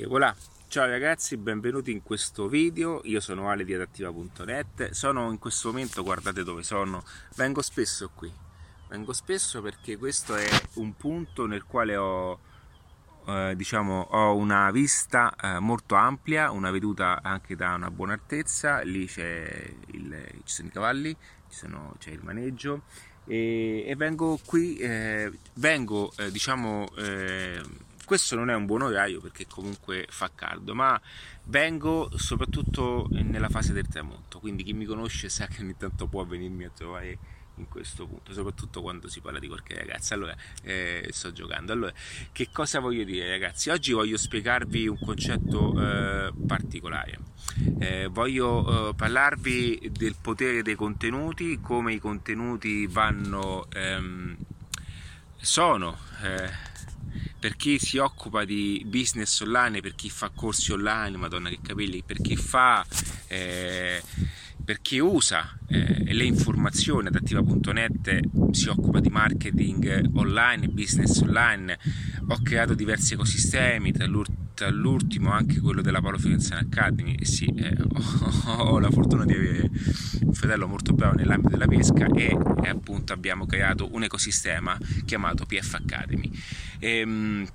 E voilà, ciao ragazzi, benvenuti in questo video, io sono Ale di adattiva.net, sono in questo momento, guardate dove sono, vengo spesso qui, vengo spesso perché questo è un punto nel quale ho, eh, diciamo, ho una vista eh, molto ampia, una veduta anche da una buona altezza, lì il, ci sono i cavalli, sono, c'è il maneggio. E, e vengo qui, eh, vengo eh, diciamo eh, questo non è un buon orario perché comunque fa caldo, ma vengo soprattutto nella fase del tramonto, quindi chi mi conosce sa che ogni tanto può venirmi a trovare in questo punto, soprattutto quando si parla di qualche ragazza. Allora, eh, sto giocando. Allora, che cosa voglio dire, ragazzi? Oggi voglio spiegarvi un concetto eh, particolare. Eh, voglio eh, parlarvi del potere dei contenuti, come i contenuti vanno, ehm, sono eh, per chi si occupa di business online, per chi fa corsi online, madonna che capelli, per chi fa, eh, per chi usa eh, le informazioni adattiva.net si occupa di marketing online, business online, ho creato diversi ecosistemi, tra l'ultimo anche quello della Paolo Firenziano Academy, e sì, eh, ho, ho, la fortuna di avere un fratello molto bravo nell'ambito della pesca e, e appunto abbiamo creato un ecosistema chiamato PF Academy. E, ehm,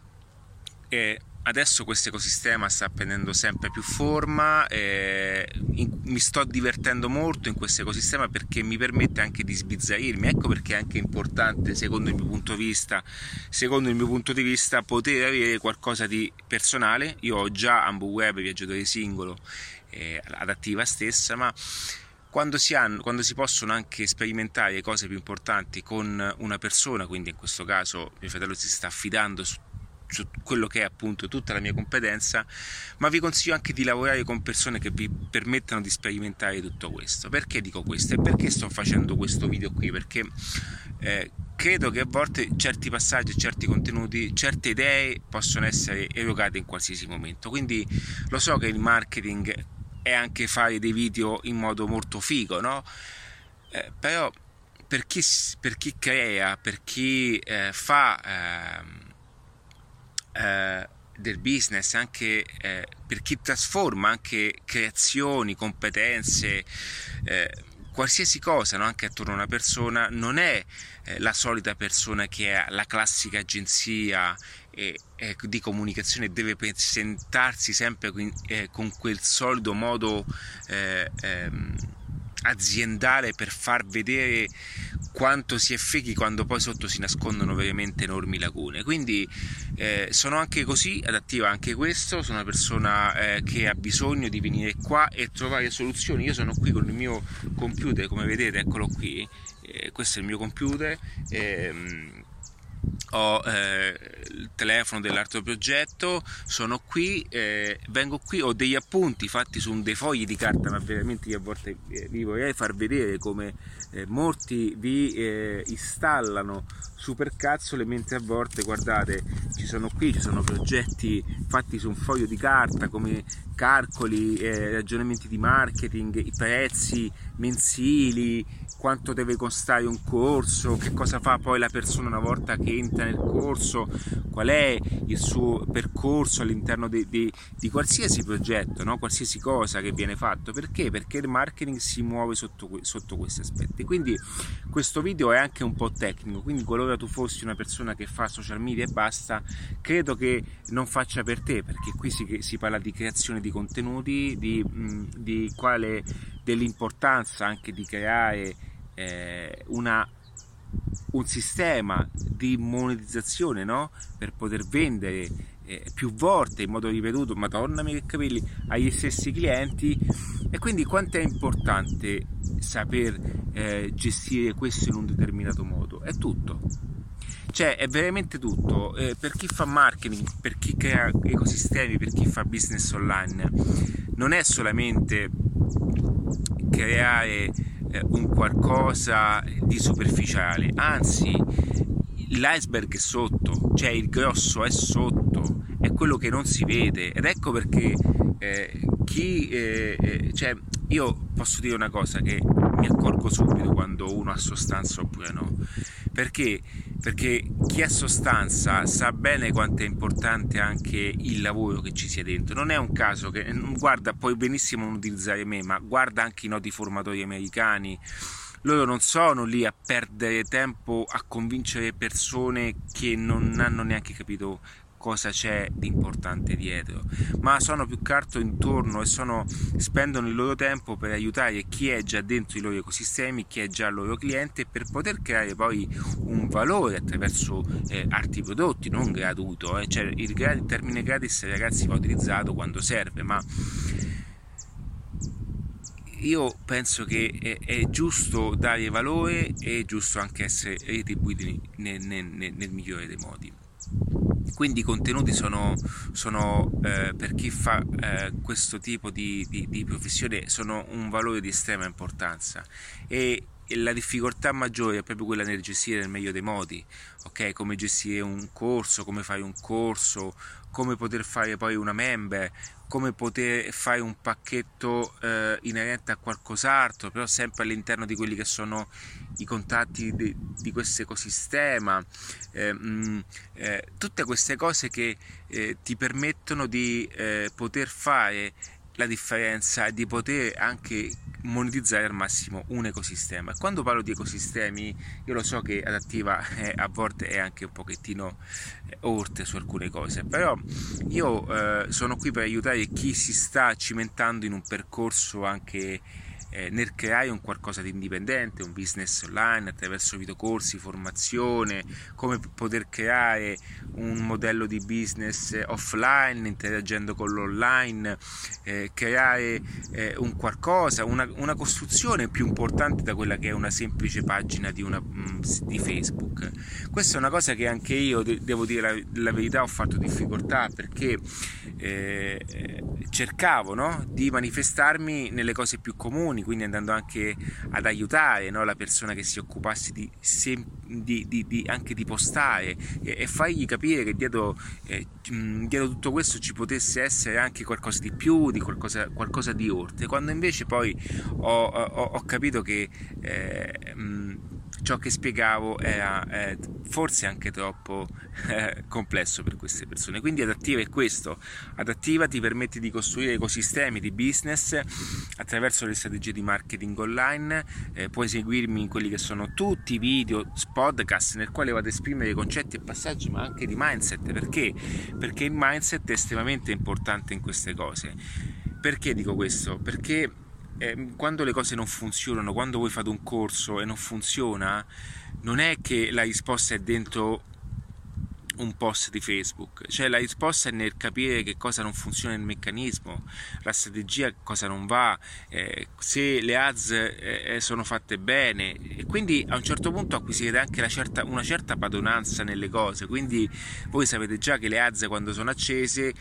e adesso questo ecosistema sta prendendo sempre più forma, eh, in, mi sto divertendo molto in questo ecosistema perché mi permette anche di sbizzarrirmi, ecco perché è anche importante secondo il mio punto di vista, secondo il mio punto di vista poter avere qualcosa di personale, io ho già Ambu Web, viaggiatore singolo, eh, adattiva stessa, ma quando si, hanno, quando si possono anche sperimentare cose più importanti con una persona, quindi in questo caso mio fratello si sta affidando su quello che è appunto tutta la mia competenza, ma vi consiglio anche di lavorare con persone che vi permettano di sperimentare tutto questo. Perché dico questo? E perché sto facendo questo video qui? Perché eh, credo che a volte certi passaggi, certi contenuti, certe idee possono essere erogate in qualsiasi momento. Quindi lo so che il marketing è anche fare dei video in modo molto figo, no? Eh, però per chi, per chi, crea, per chi eh, fa ehm, eh, del business, anche eh, per chi trasforma anche creazioni, competenze, eh, qualsiasi cosa, no? anche attorno a una persona, non è eh, la solita persona che ha la classica agenzia e, e di comunicazione deve presentarsi sempre con, eh, con quel solito modo eh, ehm, aziendale per far vedere quanto si è fighi quando poi sotto si nascondono veramente enormi lacune. Quindi eh, sono anche così, adattiva anche questo, sono una persona eh, che ha bisogno di venire qua e trovare soluzioni. Io sono qui con il mio computer, come vedete, eccolo qui, eh, questo è il mio computer. Ehm, ho eh, il telefono dell'altro progetto, sono qui, eh, vengo qui, ho degli appunti fatti su dei fogli di carta, ma veramente io a volte eh, vi vorrei far vedere come eh, molti vi eh, installano supercazzole mentre a volte guardate ci sono qui ci sono progetti fatti su un foglio di carta come calcoli eh, ragionamenti di marketing i prezzi mensili quanto deve costare un corso, che cosa fa poi la persona una volta che entra nel corso, qual è il suo percorso all'interno di, di, di qualsiasi progetto, no? qualsiasi cosa che viene fatto. Perché? Perché il marketing si muove sotto, sotto questi aspetti. Quindi questo video è anche un po' tecnico, quindi qualora tu fossi una persona che fa social media e basta, credo che non faccia per te, perché qui si, si parla di creazione di contenuti, di, di quale dell'importanza anche di creare eh, una, un sistema di monetizzazione no? per poter vendere eh, più volte in modo ripetuto, madonna mia che capelli, agli stessi clienti e quindi quanto è importante saper eh, gestire questo in un determinato modo? È tutto. Cioè è veramente tutto, eh, per chi fa marketing, per chi crea ecosistemi, per chi fa business online, non è solamente creare eh, un qualcosa di superficiale, anzi l'iceberg è sotto, cioè il grosso è sotto, è quello che non si vede. Ed ecco perché eh, chi, eh, eh cioè io posso dire una cosa che mi accorgo subito quando uno ha sostanza oppure no, perché perché chi ha sostanza sa bene quanto è importante anche il lavoro che ci sia dentro. Non è un caso che, guarda, puoi benissimo non utilizzare me, ma guarda anche i noti formatori americani. Loro non sono lì a perdere tempo a convincere persone che non hanno neanche capito cosa c'è di importante dietro, ma sono più che altro intorno e sono, spendono il loro tempo per aiutare chi è già dentro i loro ecosistemi, chi è già il loro cliente per poter creare poi un valore attraverso eh, altri prodotti, non gratuito, eh. cioè, il, il termine gratis ragazzi va utilizzato quando serve, ma io penso che è, è, giusto dare valore e è giusto anche essere retribuiti nel, nel, nel migliore dei modi. Quindi i contenuti sono, sono eh, per chi fa eh, questo tipo di, di, di, professione sono un valore di estrema importanza e, e la difficoltà maggiore è proprio quella nel gestire nel meglio dei modi, ok? Come gestire un corso, come fare un corso, come poter fare poi una member, come poter fare un pacchetto eh, inerente a qualcos'altro, però sempre all'interno di quelli che sono i contatti di, di questo ecosistema, eh, mm, eh, tutte queste cose che eh, ti permettono di eh, poter fare la differenza e di poter anche monetizzare al massimo un ecosistema. Quando parlo di ecosistemi, io lo so che adattiva eh, a volte è anche un pochettino eh, orte su alcune cose, però io eh, sono qui per aiutare chi si sta cimentando in un percorso anche eh, nel creare un qualcosa di indipendente, un business online attraverso videocorsi, formazione, come poter creare un modello di business offline interagendo con l'online, eh, creare eh, un qualcosa, una, una, costruzione più importante da quella che è una semplice pagina di, una, mm, di Facebook. Questa è una cosa che anche io, devo dire la, la verità, ho fatto difficoltà perché eh, cercavo no? di manifestarmi nelle cose più comuni, quindi andando anche ad aiutare no? la persona che si occupasse di, di, di, anche di postare e, e, fargli capire che dietro, eh, dietro, tutto questo ci potesse essere anche qualcosa di più, di qualcosa, qualcosa di oltre, quando invece poi ho, ho, ho capito che eh, ciò che spiegavo era eh, forse anche troppo eh, complesso per queste persone. Quindi adattiva è questo, adattiva ti permette di costruire ecosistemi di business attraverso le strategie di marketing online, eh, puoi seguirmi in quelli che sono tutti i video, podcast nel quale vado ad esprimere concetti e passaggi ma anche di mindset, perché? Perché il mindset è estremamente importante in queste cose. Perché dico questo? Perché eh, quando le cose non funzionano, quando voi fate un corso e non funziona, non è che la risposta è dentro un post di Facebook, cioè la risposta è nel capire che cosa non funziona nel meccanismo, la strategia cosa non va, eh, se le ads eh, sono fatte bene. E quindi a un certo punto acquisirete anche certa, una certa padronanza nelle cose, quindi voi sapete già che le ads quando sono accese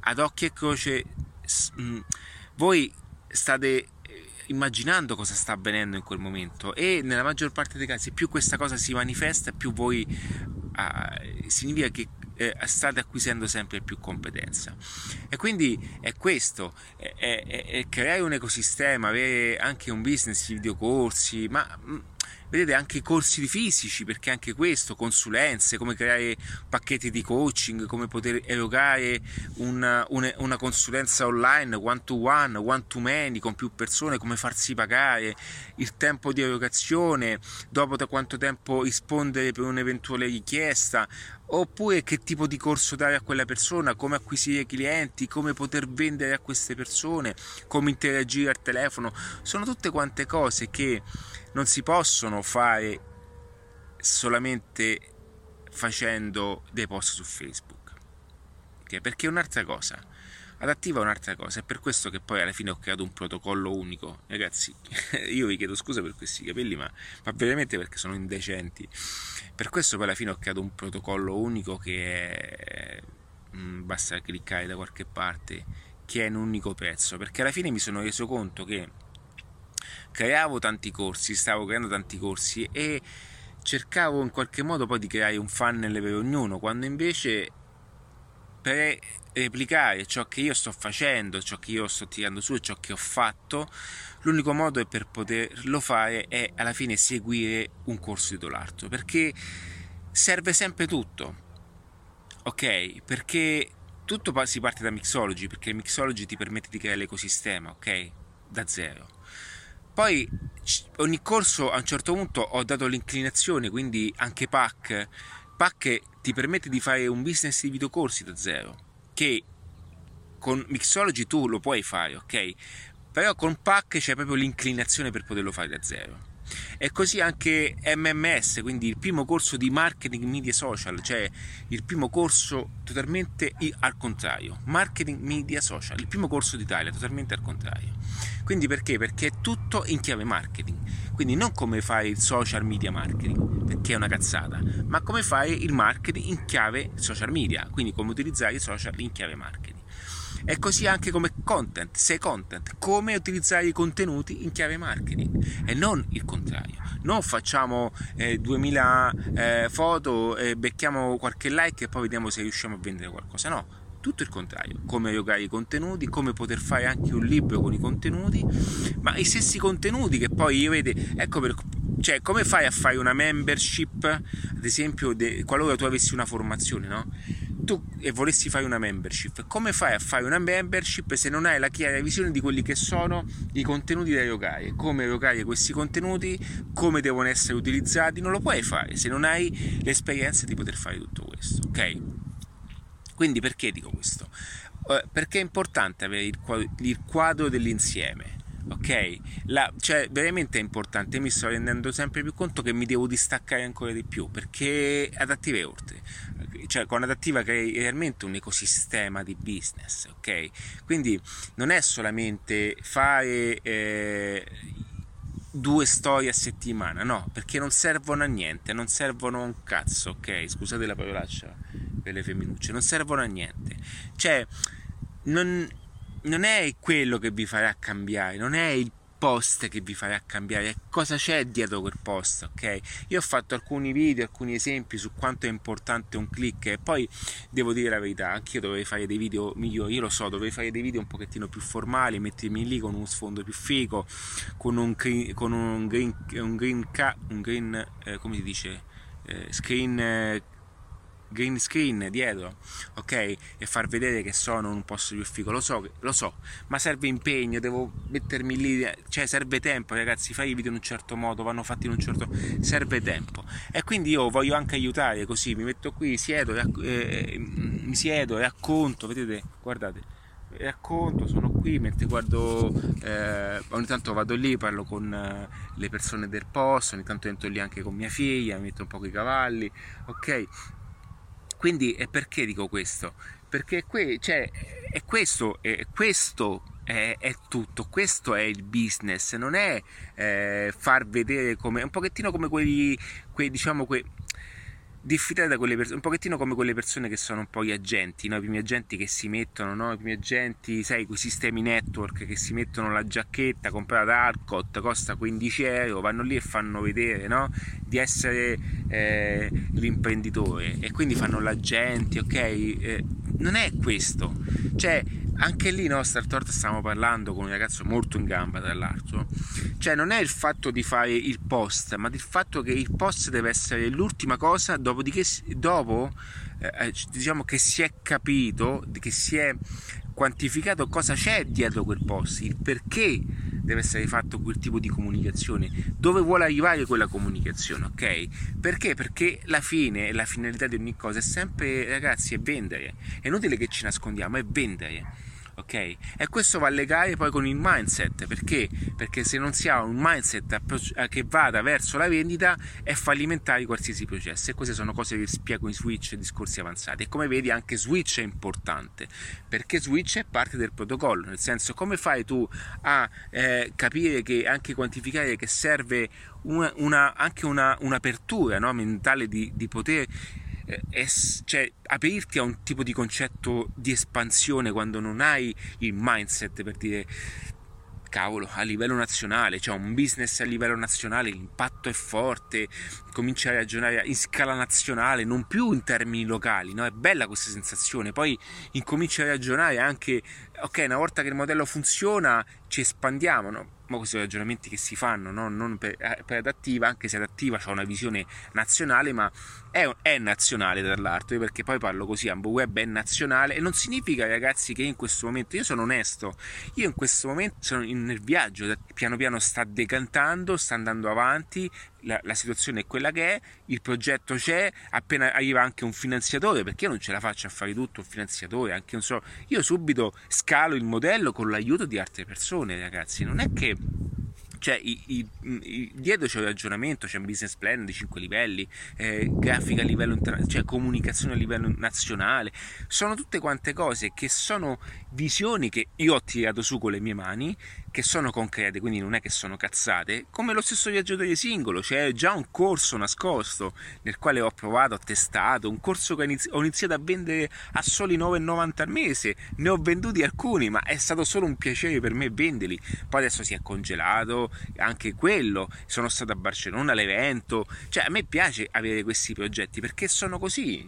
ad occhio e croce mh, mm, voi state eh, immaginando cosa sta avvenendo in quel momento. E nella maggior parte dei casi più questa cosa si manifesta più voi uh, significa che eh, state acquisendo sempre più competenza. E quindi è questo è, è, è creare un ecosistema avere anche un business di videocorsi ma mh, vedete anche i corsi di fisici perché anche questo, consulenze, come creare pacchetti di coaching, come poter erogare una, una, una consulenza online one to one, one to many con più persone, come farsi pagare, il tempo di erogazione, dopo da quanto tempo rispondere per un'eventuale richiesta, oppure che tipo di corso dare a quella persona, come acquisire clienti, come poter vendere a queste persone, come interagire al telefono, sono tutte quante cose che non si possono fare solamente facendo dei post su Facebook. Okay? Perché è un'altra cosa. Adattiva è un'altra cosa, è per questo che poi alla fine ho creato un protocollo unico. Ragazzi, io vi chiedo scusa per questi capelli, ma, ma veramente perché sono indecenti. Per questo poi alla fine ho creato un protocollo unico che è, mm, basta cliccare da qualche parte, che è un unico prezzo. Perché alla fine mi sono reso conto che creavo tanti corsi, stavo creando tanti corsi e cercavo in qualche modo poi di creare un funnel per ognuno, quando invece per replicare ciò che io sto facendo, ciò che io sto tirando su, ciò che ho fatto, l'unico modo per poterlo fare è alla fine seguire un corso dietro l'altro, perché serve sempre tutto, ok? Perché tutto si parte da Mixology, perché Mixology ti permette di creare l'ecosistema, ok? Da zero. Poi ogni corso a un certo punto ho dato l'inclinazione, quindi anche PAC. PAC ti permette di fare un business di videocorsi da zero, che con Mixology tu lo puoi fare, ok? Però con PAC c'è proprio l'inclinazione per poterlo fare da zero. E così anche MMS, quindi il primo corso di marketing media social, cioè il primo corso totalmente al contrario, marketing media social, il primo corso d'Italia totalmente al contrario. Quindi perché? Perché è tutto in chiave marketing. Quindi non come fai il social media marketing, perché è una cazzata, ma come fai il marketing in chiave social media, quindi come utilizzare i social in chiave marketing. E così anche come content, sei content, come utilizzare i contenuti in chiave marketing e non il contrario. Non facciamo eh, 2000 eh, foto e becchiamo qualche like e poi vediamo se riusciamo a vendere qualcosa. No, tutto il contrario, come giocare i contenuti, come poter fare anche un libro con i contenuti, ma i stessi contenuti che poi io vedo, ecco per, cioè come fai a fare una membership, ad esempio, de, qualora tu avessi una formazione, no? tu e volessi fare una membership, come fai a fare una membership se non hai la chiara visione di quelli che sono i contenuti da erogare, come erogare questi contenuti, come devono essere utilizzati? Non lo puoi fare se non hai l'esperienza di poter fare tutto questo, ok? Quindi perché dico questo? Uh, perché è importante avere il quadro, dell'insieme ok? La, cioè, veramente è importante. Mi sto rendendo sempre più conto che mi devo distaccare ancora di più perché adattiva è oltre. Cioè, con adattiva crei realmente un ecosistema di business, ok? Quindi non è solamente fare eh, due storie a settimana, no, perché non servono a niente, non servono a un cazzo, ok? Scusate la parolaccia per le femminucce, non servono a niente. Cioè, non non è quello che vi farà cambiare, non è il post che vi farà cambiare, cosa c'è dietro quel post, ok? Io ho fatto alcuni video, alcuni esempi su quanto è importante un click e poi devo dire la verità, anch'io dovrei fare dei video migliori, io lo so, dovrei fare dei video un pochettino più formali, mettermi lì con uno sfondo più figo, con un, con un green, un green, un green eh, come si dice, eh, screen eh, green screen dietro, ok? E far vedere che sono un posto più figo, lo so, lo so, ma serve impegno, devo mettermi lì, cioè serve tempo, ragazzi, fai i video in un certo modo, vanno fatti in un certo serve tempo. E quindi io voglio anche aiutare così, mi metto qui, siedo, eh, eh, mi siedo, racconto, vedete, guardate racconto, sono qui mentre guardo, eh, ogni tanto vado lì, parlo con eh, le persone del posto, ogni tanto entro lì anche con mia figlia, metto un po' i cavalli, ok? Quindi perché dico questo? Perché que- cioè, è questo, è questo è, è, tutto, questo è il business, non è eh, far vedere come un pochettino come quelli, quei, diciamo, quei, diffidare da quelle persone, un pochettino come quelle persone che sono un po' gli agenti, no? i primi agenti che si mettono, no? i primi agenti, sai, quei sistemi network che si mettono la giacchetta comprata da Arcot, costa 15 euro, vanno lì e fanno vedere no? di essere eh, l'imprenditore e quindi fanno l'agente, ok? Eh, non è questo, cioè anche lì no, Startort stavamo parlando con un ragazzo molto in gamba tra l'altro. Cioè non è il fatto di fare il post ma il fatto che il post deve essere l'ultima cosa dopodiché dopo eh, eh, diciamo che si è capito che si è quantificato cosa c'è dietro quel post il perché deve essere fatto quel tipo di comunicazione dove vuole arrivare quella comunicazione ok? Perché? Perché la fine la finalità di ogni cosa è sempre ragazzi è vendere. È inutile che ci nascondiamo è vendere ok? E questo va a legare poi con il mindset, perché? Perché se non si ha un mindset che vada verso la vendita è fallimentare qualsiasi processo e queste sono cose che spiego in Switch discorsi avanzati e come vedi anche Switch è importante perché Switch è parte del protocollo, nel senso come fai tu a eh, capire che anche quantificare che serve una, una, anche una, un'apertura no? mentale di, di poter eh, cioè, aprirti a un tipo di concetto di espansione quando non hai il mindset per dire cavolo, a livello nazionale, cioè un business a livello nazionale, l'impatto è forte, cominci a ragionare in scala nazionale, non più in termini locali, no? È bella questa sensazione. Poi incominci a ragionare anche, ok, una volta che il modello funziona, ci espandiamo, no? Ma questi sono ragionamenti che si fanno, no? non per, eh, per, adattiva, anche se adattiva ha una visione nazionale, ma è, è, nazionale tra l'altro, perché poi parlo così, Ambo Web è nazionale e non significa ragazzi che in questo momento, io sono onesto, io in questo momento sono nel viaggio, piano piano sta decantando, sta andando avanti, la, la, situazione è quella che è, il progetto c'è, appena arriva anche un finanziatore, perché io non ce la faccio a fare tutto, un finanziatore, anche non so, io subito scalo il modello con l'aiuto di altre persone, ragazzi, non è che cioè i, i, i, dietro c'è un ragionamento, c'è un business plan di 5 livelli, eh, grafica a livello internazionale, cioè comunicazione a livello nazionale, sono tutte quante cose che sono visioni che io ho tirato su con le mie mani, che sono concrete, quindi non è che sono cazzate, come lo stesso viaggiatore singolo, c'è già un corso nascosto nel quale ho provato, ho testato, un corso che ho iniziato a vendere a soli 9,90 al mese, ne ho venduti alcuni, ma è stato solo un piacere per me venderli, poi adesso si è congelato, anche quello, sono stato a Barcellona all'evento, cioè a me piace avere questi progetti perché sono così,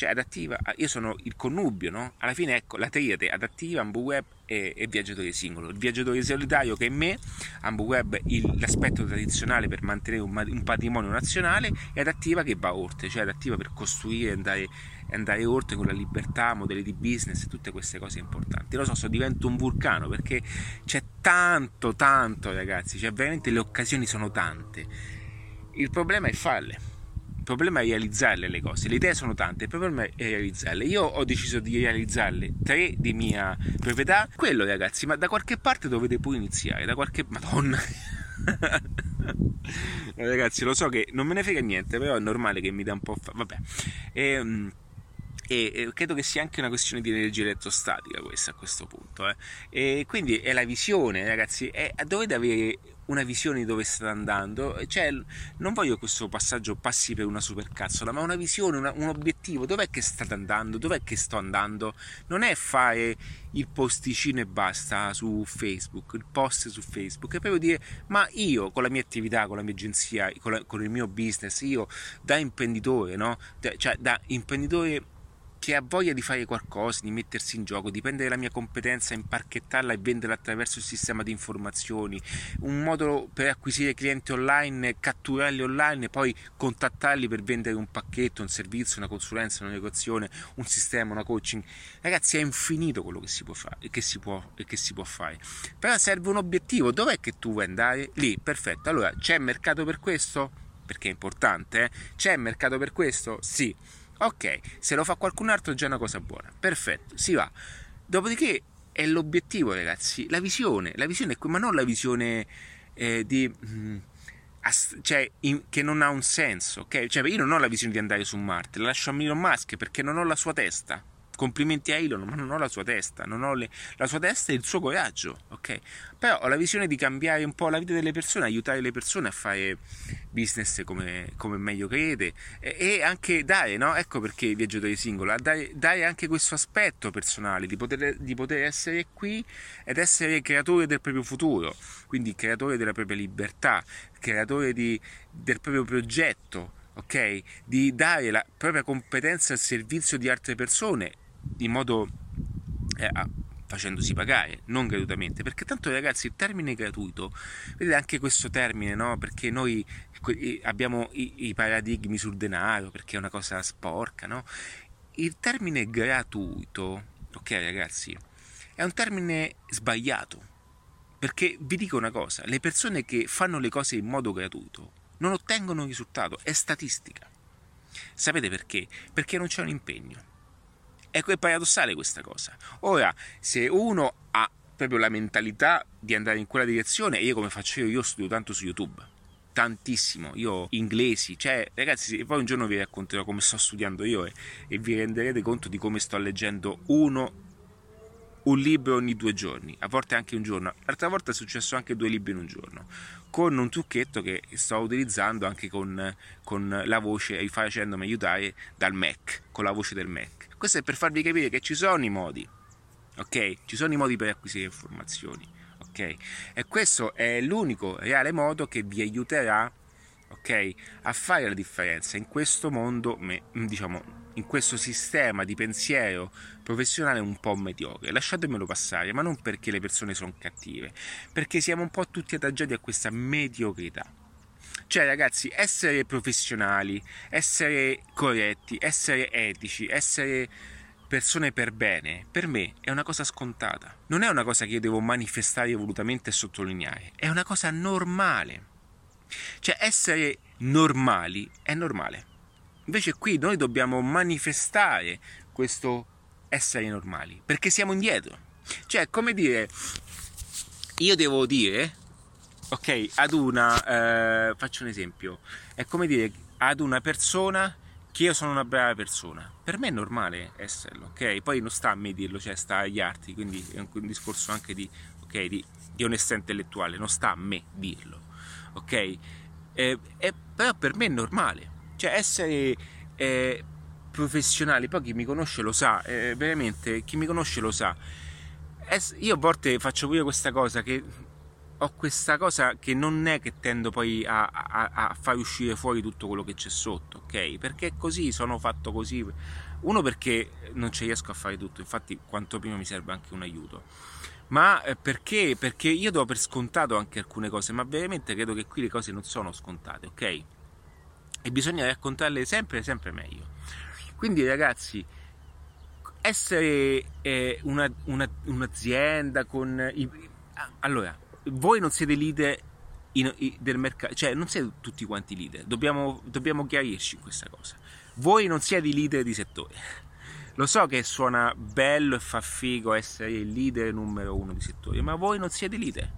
cioè adattiva, io sono il connubio, no? Alla fine ecco la triade adattiva, Ambu Web e, e viaggiatore singolo. Il viaggiatore solitario che è me, Ambu Web il, l'aspetto tradizionale per mantenere un, un, patrimonio nazionale e adattiva che va oltre, cioè adattiva per costruire, andare, andare oltre con la libertà, modelli di business e tutte queste cose importanti. Lo so, so divento un vulcano perché c'è tanto, tanto ragazzi, cioè veramente le occasioni sono tante. Il problema è farle problema è realizzarle le cose, le idee sono tante, il problema è realizzarle. Io ho deciso di realizzarle tre di mia proprietà, quello ragazzi, ma da qualche parte dovete pure iniziare, da qualche... Madonna! ragazzi, lo so che non me ne frega niente, però è normale che mi dà un po'... Fa... Vabbè. Ehm, e, credo che sia anche una questione di energia elettrostatica questa a questo punto eh. e quindi è la visione ragazzi è, dovete avere una visione di dove state andando. Cioè non voglio che questo passaggio passi per una supercazzola ma una visione una, un obiettivo. Dov'è che state andando? Dov'è che sto andando? Non è fare il posticino e basta su Facebook il post su Facebook. È proprio dire ma io con la mia attività con la mia agenzia con, la, con il mio business io da imprenditore no? Cioè da imprenditore che ha voglia di fare qualcosa, di mettersi in gioco, dipende dalla mia competenza, impacchettarla e venderla attraverso il sistema di informazioni, un modo per acquisire clienti online, catturarli online e poi contattarli per vendere un pacchetto, un servizio, una consulenza, una negoziazione, un sistema, una coaching. Ragazzi, è infinito quello che si può fare e che si può, e che si può fare. Però serve un obiettivo, dov'è che tu vuoi andare? Lì, perfetto. Allora, c'è mercato per questo? Perché è importante, eh? C'è mercato per questo? Sì Ok, se lo fa qualcun altro è già una cosa buona. Perfetto, si va. Dopodiché è l'obiettivo, ragazzi, la visione. La visione è qui, ma non la visione eh, di... Mh, mm, cioè, in, che non ha un senso, ok? Cioè, io non ho la visione di andare su Marte, la lascio a Elon Musk perché non ho la sua testa complimenti a Elon, ma non ho la sua testa, non ho le, la sua testa e il suo coraggio, ok? Però ho la visione di cambiare un po' la vita delle persone, aiutare le persone a fare business come, come meglio crede e, e, anche dare, no? Ecco perché viaggiatore singolo, dare, dare anche questo aspetto personale, di poter, di poter essere qui ed essere creatore del proprio futuro, quindi creatore della propria libertà, creatore di, del proprio progetto, ok? Di dare la propria competenza al servizio di altre persone in modo eh, facendosi pagare, non gratuitamente, perché tanto ragazzi il termine gratuito, vedete anche questo termine, no? Perché noi abbiamo i, i paradigmi sul denaro, perché è una cosa sporca, no? Il termine gratuito, ok ragazzi, è un termine sbagliato, perché vi dico una cosa, le persone che fanno le cose in modo gratuito non ottengono risultato, è statistica. Sapete perché? Perché non c'è un impegno. Ecco, è paradossale questa cosa. Ora, se uno ha proprio la mentalità di andare in quella direzione, io come faccio io, io studio tanto su YouTube, tantissimo, io inglesi, cioè ragazzi, poi un giorno vi racconterò come sto studiando io e, e vi renderete conto di come sto leggendo uno un libro ogni due giorni, a volte anche un giorno. L'altra volta è successo anche due libri in un giorno, con un trucchetto che sto utilizzando anche con, con la voce, facendomi aiutare dal Mac, con la voce del Mac. Questo è per farvi capire che ci sono i modi, ok? Ci sono i modi per acquisire informazioni, ok? E questo è l'unico reale modo che vi aiuterà ok? A fare la differenza in questo mondo, diciamo, in questo sistema di pensiero professionale un po' mediocre. Lasciatemelo passare, ma non perché le persone sono cattive, perché siamo un po' tutti adagiati a questa mediocrità. Cioè, ragazzi, essere professionali, essere corretti, essere etici, essere persone per bene, per me è una cosa scontata. Non è una cosa che io devo manifestare volutamente e sottolineare, è una cosa normale. Cioè, essere normali è normale. Invece qui noi dobbiamo manifestare questo essere normali, perché siamo indietro. Cioè, come dire, io devo dire, ok, ad una, eh, faccio un esempio, è come dire ad una persona che io sono una brava persona. Per me è normale esserlo, ok? Poi non sta a me dirlo, cioè sta agli altri, quindi è un, discorso anche di, okay, di, di onestà intellettuale, non sta a me dirlo, ok? Eh, eh, però per me è normale cioè essere eh, professionali, poi chi mi conosce lo sa, eh, veramente chi mi conosce lo sa. Io a volte faccio pure questa cosa che ho questa cosa che non è che tendo poi a, a, a, far uscire fuori tutto quello che c'è sotto, ok? Perché è così, sono fatto così. Uno perché non ci riesco a fare tutto, infatti quanto prima mi serve anche un aiuto. Ma eh, perché? Perché io do per scontato anche alcune cose, ma veramente credo che qui le cose non sono scontate, ok? e bisogna raccontarle sempre sempre meglio. Quindi ragazzi, essere eh, una, una, un'azienda con... I, allora, voi non siete leader in, in, del mercato, cioè non siete tutti quanti leader, dobbiamo, dobbiamo chiarirci questa cosa. Voi non siete leader di settore. Lo so che suona bello e fa figo essere il leader numero uno di settore, ma voi non siete leader.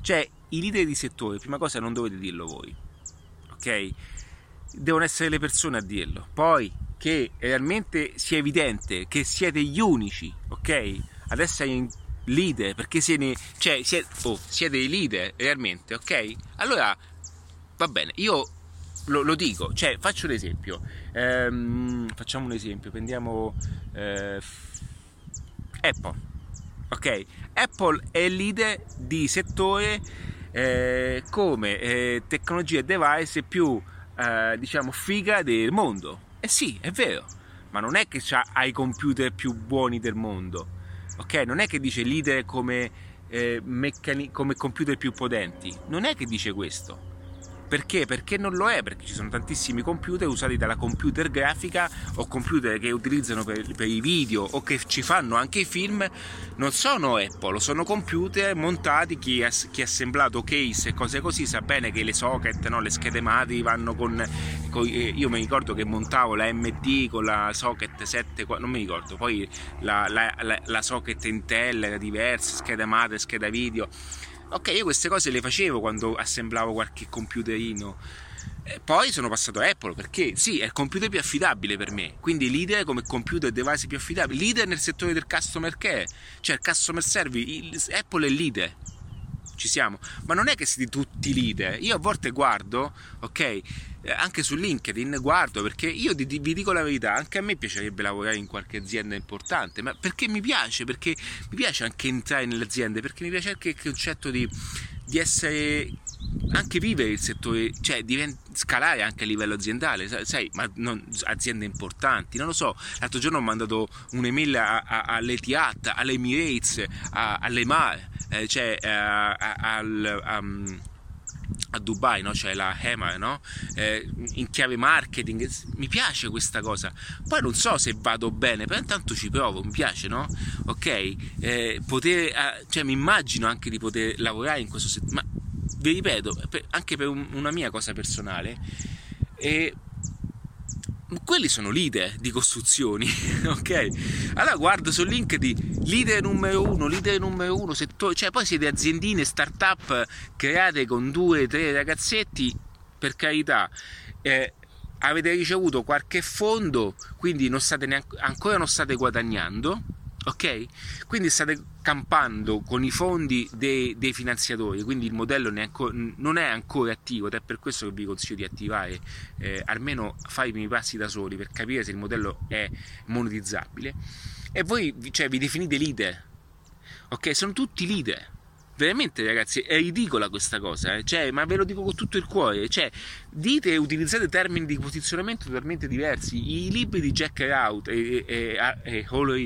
Cioè, i leader di settore, prima cosa non dovete dirlo voi, ok? devono essere le persone a dirlo. Poi che realmente sia evidente che siete gli unici, ok? Ad essere leader, perché siete, cioè, siete, oh, siete i leader realmente, ok? Allora va bene, io lo, lo dico, cioè faccio un esempio. Ehm, facciamo un esempio, prendiamo eh, Apple. Ok, Apple è leader di settore eh, come eh, tecnologia e device più eh, diciamo, figa del mondo. Eh sì, è vero, ma non è che ha i computer più buoni del mondo, ok? Non è che dice leader come, eh, meccani- come computer più potenti, non è che dice questo perché? Perché non lo è, perché ci sono tantissimi computer usati dalla computer grafica o computer che utilizzano per, per i video o che ci fanno anche i film, non sono Apple, sono computer montati, chi ha, chi ha assemblato case e cose così sa bene che le socket, no, le schede madri vanno con, con, eh, Io mi ricordo che montavo la MD con la socket 7, non mi ricordo, poi la, la, la, la socket Intel era diversa, scheda madre, scheda video Ok, io queste cose le facevo quando assemblavo qualche computerino. E poi sono passato a Apple perché sì, è il computer più affidabile per me. Quindi leader come computer device più affidabile. Leader nel settore del customer care, cioè il customer service. Apple è leader ci siamo, ma non è che siete tutti leader. Io a volte guardo, ok, anche su LinkedIn guardo perché io vi dico la verità, anche a me piacerebbe lavorare in qualche azienda importante, ma perché mi piace, perché mi piace anche entrare nelle aziende, perché mi piace anche il concetto di, di essere anche vivere il settore, cioè divent- scalare anche a livello aziendale, sai, ma non, aziende importanti, non lo so. L'altro giorno ho mandato un'email all'Etihad, all'Emirates, alle Mar, eh, cioè eh, al, um, a Dubai, no? cioè la Hemar, no? eh, in chiave marketing, mi piace questa cosa. Poi non so se vado bene, però intanto ci provo, mi piace, no? Ok, eh, poter, eh, cioè mi immagino anche di poter lavorare in questo settore, ma vi ripeto, anche per una mia cosa personale, quelli sono leader di costruzioni, ok? Allora guardo su LinkedIn, leader numero uno, leader numero uno, settore, cioè poi siete aziendine, start-up create con due, tre ragazzetti, per carità, eh, avete ricevuto qualche fondo, quindi non neanche, ancora non state guadagnando, ok? Quindi state campando con i fondi dei, dei finanziatori, quindi il modello ancora, non è ancora attivo ed è per questo che vi consiglio di attivare eh, almeno fare i primi passi da soli per capire se il modello è monetizzabile e voi cioè, vi definite leader, ok? Sono tutti leader veramente ragazzi è ridicola questa cosa, eh? cioè, ma ve lo dico con tutto il cuore, cioè, dite e utilizzate termini di posizionamento totalmente diversi. I libri di Jack Rout e, e, e Hollow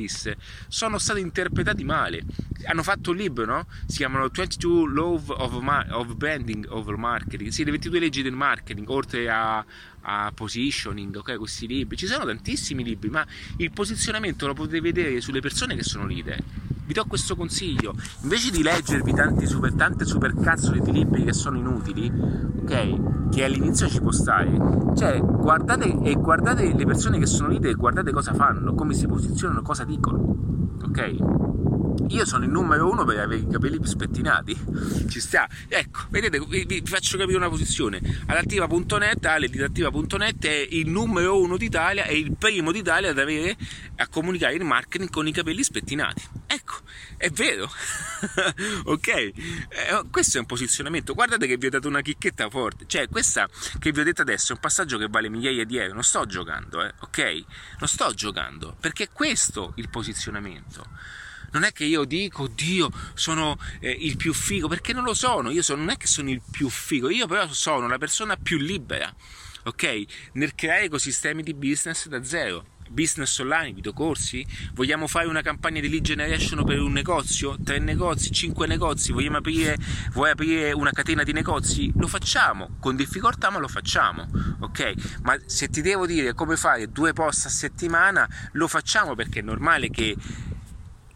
sono stati interpretati male. Hanno fatto un libro, no? Si chiamano 22 Law of, of Branding over Marketing, sì, le 22 leggi del marketing, oltre a, a positioning, ok, questi libri. Ci sono tantissimi libri, ma il posizionamento lo potete vedere sulle persone che sono leader vi do questo consiglio. Invece di leggervi tanti super, tante super cazzole di libri che sono inutili ok che all'inizio ci può stare cioè guardate e guardate le persone che sono lì e guardate cosa fanno come si posizionano cosa dicono ok io sono il numero uno per avere i capelli spettinati. Ci sta. Ecco, vedete, vi, faccio capire una posizione. Adattiva.net, aledidattiva.net è il numero uno d'Italia, è il primo d'Italia ad avere a comunicare il marketing con i capelli spettinati. Ecco, è vero. ok? Eh, questo è un posizionamento. Guardate che vi ho dato una chicchetta forte. Cioè, questa che vi ho detto adesso è un passaggio che vale migliaia di euro. Non sto giocando, eh? Ok? Non sto giocando. Perché è questo il posizionamento non è che io dico, Dio, sono eh, il più figo, perché non lo sono, io sono, non è che sono il più figo, io però sono la persona più libera, ok? Nel creare ecosistemi di business da zero. Business online, videocorsi? Vogliamo fare una campagna di lead generation per un negozio? Tre negozi, cinque negozi? Vogliamo aprire, vuoi aprire una catena di negozi? Lo facciamo, con difficoltà ma lo facciamo, ok? Ma se ti devo dire come fare due post a settimana, lo facciamo perché è normale che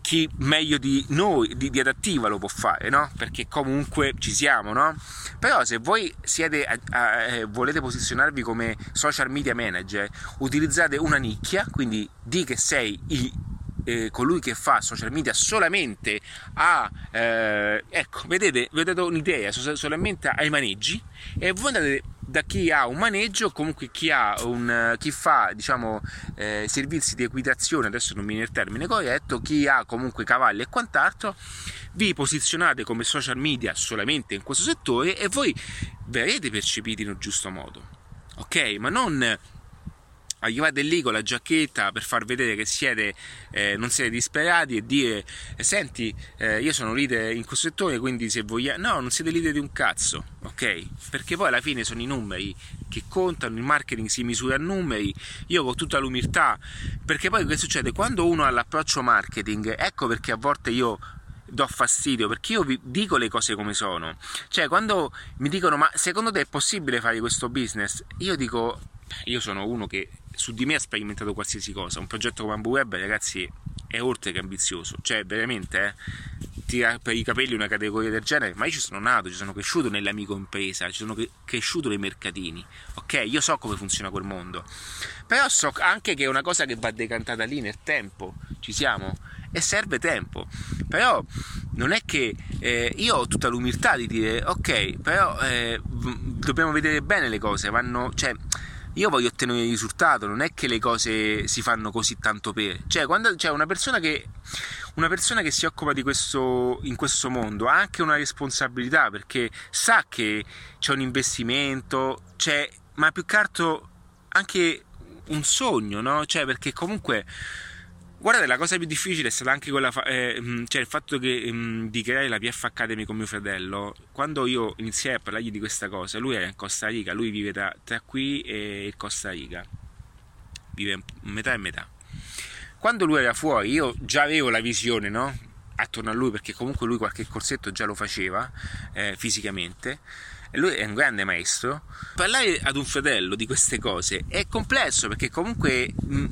chi meglio di noi, di, di, adattiva lo può fare, no? Perché comunque ci siamo, no? Però se voi siete, a, a, eh, volete posizionarvi come social media manager, utilizzate una nicchia, quindi di che sei il, eh, colui che fa social media solamente a eh, ecco vedete vi ho dato un'idea solamente ai maneggi e voi andate da chi ha un maneggio, comunque chi, un, chi fa diciamo, eh, servizi di equitazione, adesso non mi viene il termine corretto, chi ha comunque cavalli e quant'altro, vi posizionate come social media solamente in questo settore e voi verrete percepiti in un giusto modo. Ok? Ma non arrivate lì con la giacchetta per far vedere che siete, eh, non siete disperati e dire eh, senti eh, io sono leader in questo settore quindi se vogliate no non siete leader di un cazzo ok? Perché poi alla fine sono i numeri che contano il marketing si misura a numeri. Io con tutta l'umiltà perché poi che succede? Quando uno ha l'approccio marketing ecco perché a volte io do fastidio perché io vi dico le cose come sono. Cioè quando mi dicono ma secondo te è possibile fare questo business? Io dico io sono uno che su di me ha sperimentato qualsiasi cosa. Un progetto come Ambu Web, ragazzi, è oltre che ambizioso. Cioè, veramente, eh, tira per i capelli una categoria del genere, ma io ci sono nato, ci sono cresciuto nell'amico impresa, ci sono cresciuto nei mercatini. Ok, io so come funziona quel mondo. Però so anche che è una cosa che va decantata lì nel tempo. Ci siamo? E serve tempo. Però non è che eh, io ho tutta l'umiltà di dire ok, però eh, dobbiamo vedere bene le cose, vanno, cioè io voglio ottenere il risultato, non è che le cose si fanno così tanto per. Cioè, quando c'è una persona che, una persona che si occupa di questo in questo mondo ha anche una responsabilità perché sa che c'è un investimento, c'è, ma più che altro anche un sogno, no? Cioè, perché comunque Guardate, la cosa più difficile è stata anche quella, eh, mm, cioè il fatto che, mm, di creare la PF Academy con mio fratello. Quando io iniziai a parlargli di questa cosa, lui era in Costa Rica, lui vive tra, tra qui e Costa Rica, vive metà e metà. Quando lui era fuori, io già avevo la visione, no? Attorno a lui, perché comunque lui qualche corsetto già lo faceva eh, fisicamente lui è un grande maestro. Parlare ad un fratello di queste cose è complesso perché comunque mh,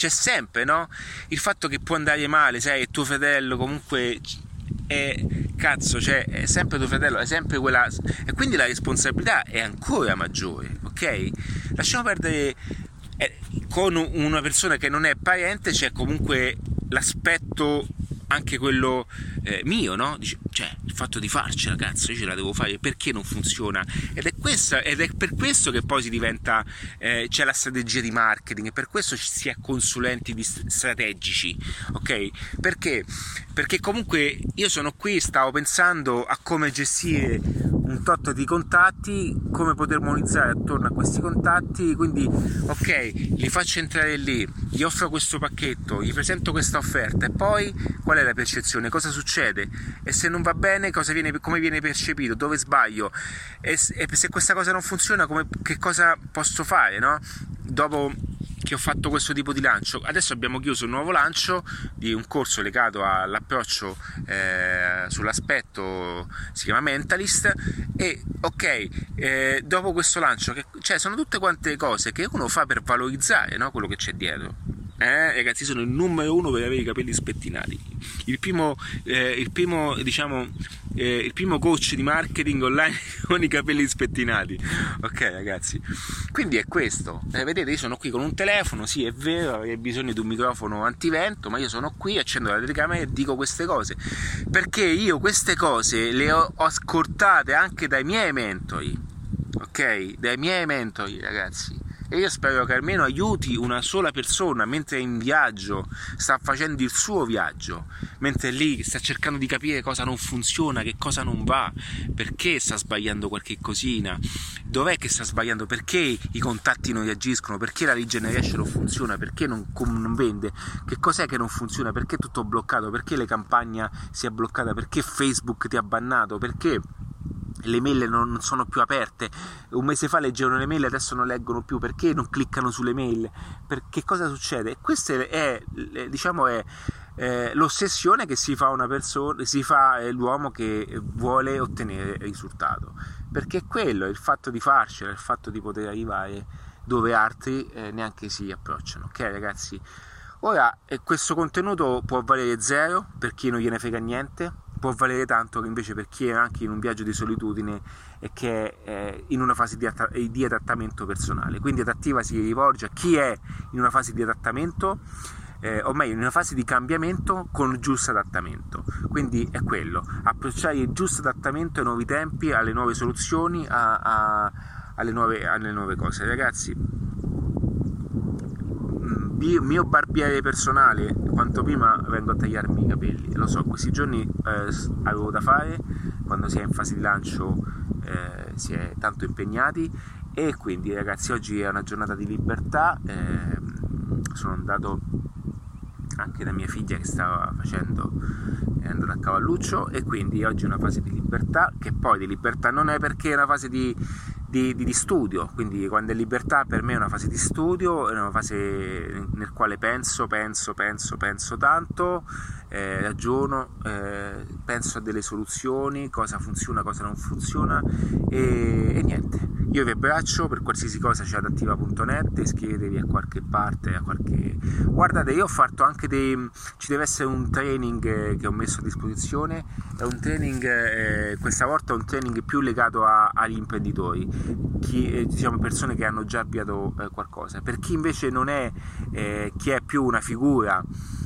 c'è sempre, no? Il fatto che può andare male, sai, tuo fratello comunque è cazzo, cioè è sempre tuo fratello, è sempre quella e quindi la responsabilità è ancora maggiore, ok? Lasciamo perdere eh, con una persona che non è parente c'è comunque l'aspetto anche quello eh, mio, no? Dice, cioè, il fatto di farcela, cazzo, io ce la devo fare, perché non funziona? Ed è, questa, ed è per questo che poi si diventa, eh, c'è la strategia di marketing, per questo si è consulenti strategici, ok? Perché? Perché comunque io sono qui, stavo pensando a come gestire un tot di contatti, come poter monetizzare attorno a questi contatti, quindi ok, li faccio entrare lì, gli offro questo pacchetto, gli presento questa offerta e poi qual è la percezione, cosa succede? E se non va bene viene, come viene percepito, dove sbaglio? E, e se questa cosa non funziona come, che cosa posso fare, no? Dopo che ho fatto questo tipo di lancio. Adesso abbiamo chiuso un nuovo lancio di un corso legato all'approccio eh, sull'aspetto, si chiama Mentalist e ok, eh, dopo questo lancio, che, cioè sono tutte quante cose che uno fa per valorizzare no, quello che c'è dietro. Eh, ragazzi, sono il numero uno per avere i capelli spettinati. Il primo, eh, il primo diciamo, eh, il primo coach di marketing online con i capelli spettinati. Ok, ragazzi. Quindi è questo. Eh, vedete, io sono qui con un telefono. Sì, è vero, avrei bisogno di un microfono antivento, ma io sono qui, accendo la telecamera e dico queste cose. Perché io queste cose le ho ascoltate anche dai miei mentori. Ok? Dai miei mentori, ragazzi e io spero che almeno aiuti una sola persona mentre è in viaggio, sta facendo il suo viaggio, mentre è lì sta cercando di capire cosa non funziona, che cosa non va, perché sta sbagliando qualche cosina, dov'è che sta sbagliando, perché i contatti non reagiscono, perché la lead generation non funziona, perché non, non vende, che cos'è che non funziona, perché è tutto bloccato, perché le campagne si è bloccata, perché Facebook ti ha bannato, perché le mail non sono più aperte. Un mese fa leggevano le mail, adesso non leggono più. Perché non cliccano sulle mail? Perché cosa succede? Questa è, diciamo, è eh, l'ossessione che si fa una persona, si fa eh, l'uomo che vuole ottenere risultato. Perché è quello, il fatto di farcela, il fatto di poter arrivare dove altri eh, neanche si approcciano. Ok, ragazzi? Ora, eh, questo contenuto può valere zero per chi non gliene frega niente può valere tanto invece per chi è anche in un viaggio di solitudine e che è eh, in una fase di, att- di adattamento personale. Quindi adattiva si rivolge a chi è in una fase di adattamento eh, o meglio in una fase di cambiamento con giusto adattamento. Quindi è quello, approcciare il giusto adattamento ai nuovi tempi, alle nuove soluzioni, a, a, alle, nuove, alle nuove cose. Ragazzi, mio barbiere personale, quanto prima vengo a tagliarmi i capelli. Lo so, questi giorni eh, avevo da fare, quando si è in fase di lancio eh, si è tanto impegnati e quindi ragazzi oggi è una giornata di libertà, eh, sono andato anche da mia figlia che stava facendo è andata a cavalluccio e quindi oggi è una fase di libertà che poi di libertà non è perché è una fase di di, di, di, studio, quindi quando è libertà per me è una fase di studio, è una fase nel quale penso, penso, penso, penso tanto, eh, ragiono, eh, penso a delle soluzioni, cosa funziona, cosa non funziona e, e niente. Io vi abbraccio, per qualsiasi cosa c'è adattiva.net, iscrivetevi a qualche parte, a qualche... Guardate, io ho fatto anche dei... ci deve essere un training eh, che ho messo a disposizione, è un training, eh, questa volta è un training più legato a, agli imprenditori, chi, eh, diciamo persone che hanno già avviato eh, qualcosa. Per chi invece non è, chi è più una figura,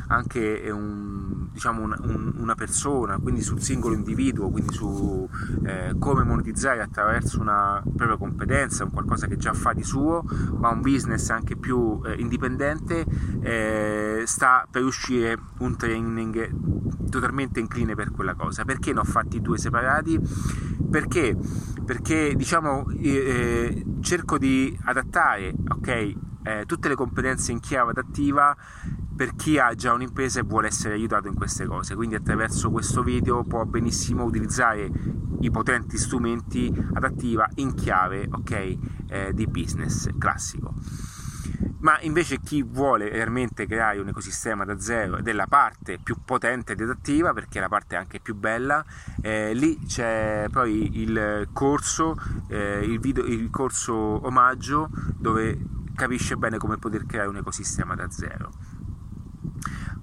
anche un, diciamo un, un, una persona, quindi sul singolo individuo, quindi su eh, come monetizzare attraverso una propria competenza, un qualcosa che già fa di suo, ma un business anche più eh, indipendente, eh, sta per uscire un training totalmente incline per quella cosa. Perché ne ho fatti due separati? Perché? Perché diciamo eh, cerco di adattare ok eh, tutte le competenze in chiave adattiva per chi ha già un'impresa e vuole essere aiutato in queste cose. Quindi attraverso questo video può benissimo utilizzare i potenti strumenti adattiva in chiave okay, eh, di business classico. Ma invece chi vuole realmente creare un ecosistema da zero ed è la parte più potente di adattiva, perché è la parte anche più bella, eh, lì c'è poi il corso, eh, il, video, il corso omaggio dove capisce bene come poter creare un ecosistema da zero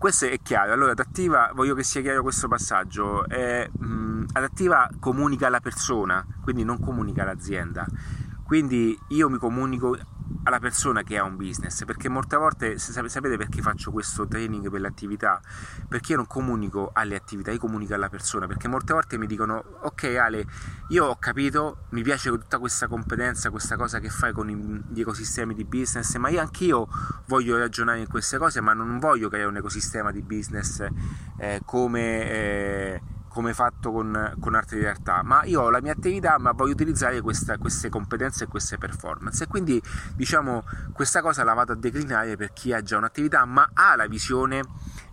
questo è chiaro. Allora, adattiva, voglio che sia chiaro questo passaggio. È, mh, adattiva comunica alla persona, quindi non comunica all'azienda. Quindi io mi comunico alla persona che ha un business, perché molte volte sapete perché faccio questo training per le attività? Perché io non comunico alle attività, io comunico alla persona, perché molte volte mi dicono ok Ale, io ho capito, mi piace tutta questa competenza, questa cosa che fai con gli ecosistemi di business, ma io anch'io voglio ragionare in queste cose, ma non voglio creare un ecosistema di business eh, come... Eh, come fatto con, con altre realtà, ma io ho la mia attività, ma voglio utilizzare questa, queste competenze e queste performance. E quindi diciamo questa cosa la vado a declinare per chi ha già un'attività, ma ha la visione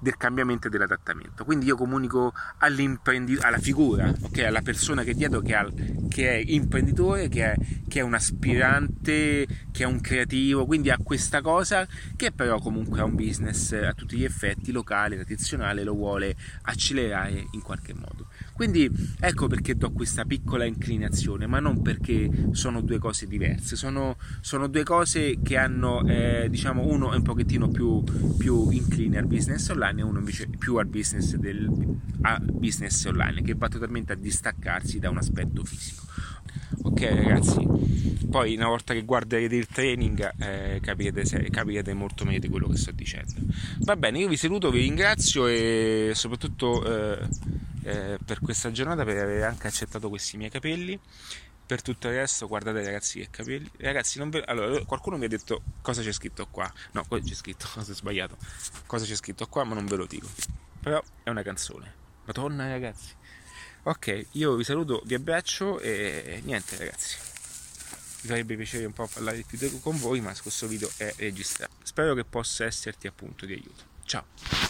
del cambiamento e dell'adattamento. Quindi io comunico alla figura, okay, alla persona che è dietro, che, ha, che è imprenditore, che è, che è, un aspirante, che è un creativo, quindi ha questa cosa che però comunque ha un business a tutti gli effetti locale, tradizionale, lo vuole accelerare in qualche modo. Quindi ecco perché do questa piccola inclinazione, ma non perché sono due cose diverse, sono, sono due cose che hanno, eh, diciamo, uno è un pochettino più, più incline al business online e uno invece più al business, del, business online, che va totalmente a distaccarsi da un aspetto fisico. Ok ragazzi, poi una volta che guarderete il training eh, capirete, se, capirete, molto meglio di quello che sto dicendo. Va bene, io vi saluto, vi ringrazio e soprattutto... Eh, eh, per questa giornata, per aver anche accettato questi miei capelli. Per tutto il resto, guardate ragazzi che capelli. Ragazzi, ve... allora, qualcuno mi ha detto cosa c'è scritto qua. No, qua c'è scritto, cosa ho sbagliato. Cosa c'è scritto qua, ma non ve lo dico. Però è una canzone. Madonna ragazzi. Ok, io vi saluto, vi abbraccio e niente ragazzi. Mi farebbe piacere un po' parlare più con voi, ma questo video è registrato. Spero che possa esserti appunto di aiuto. Ciao!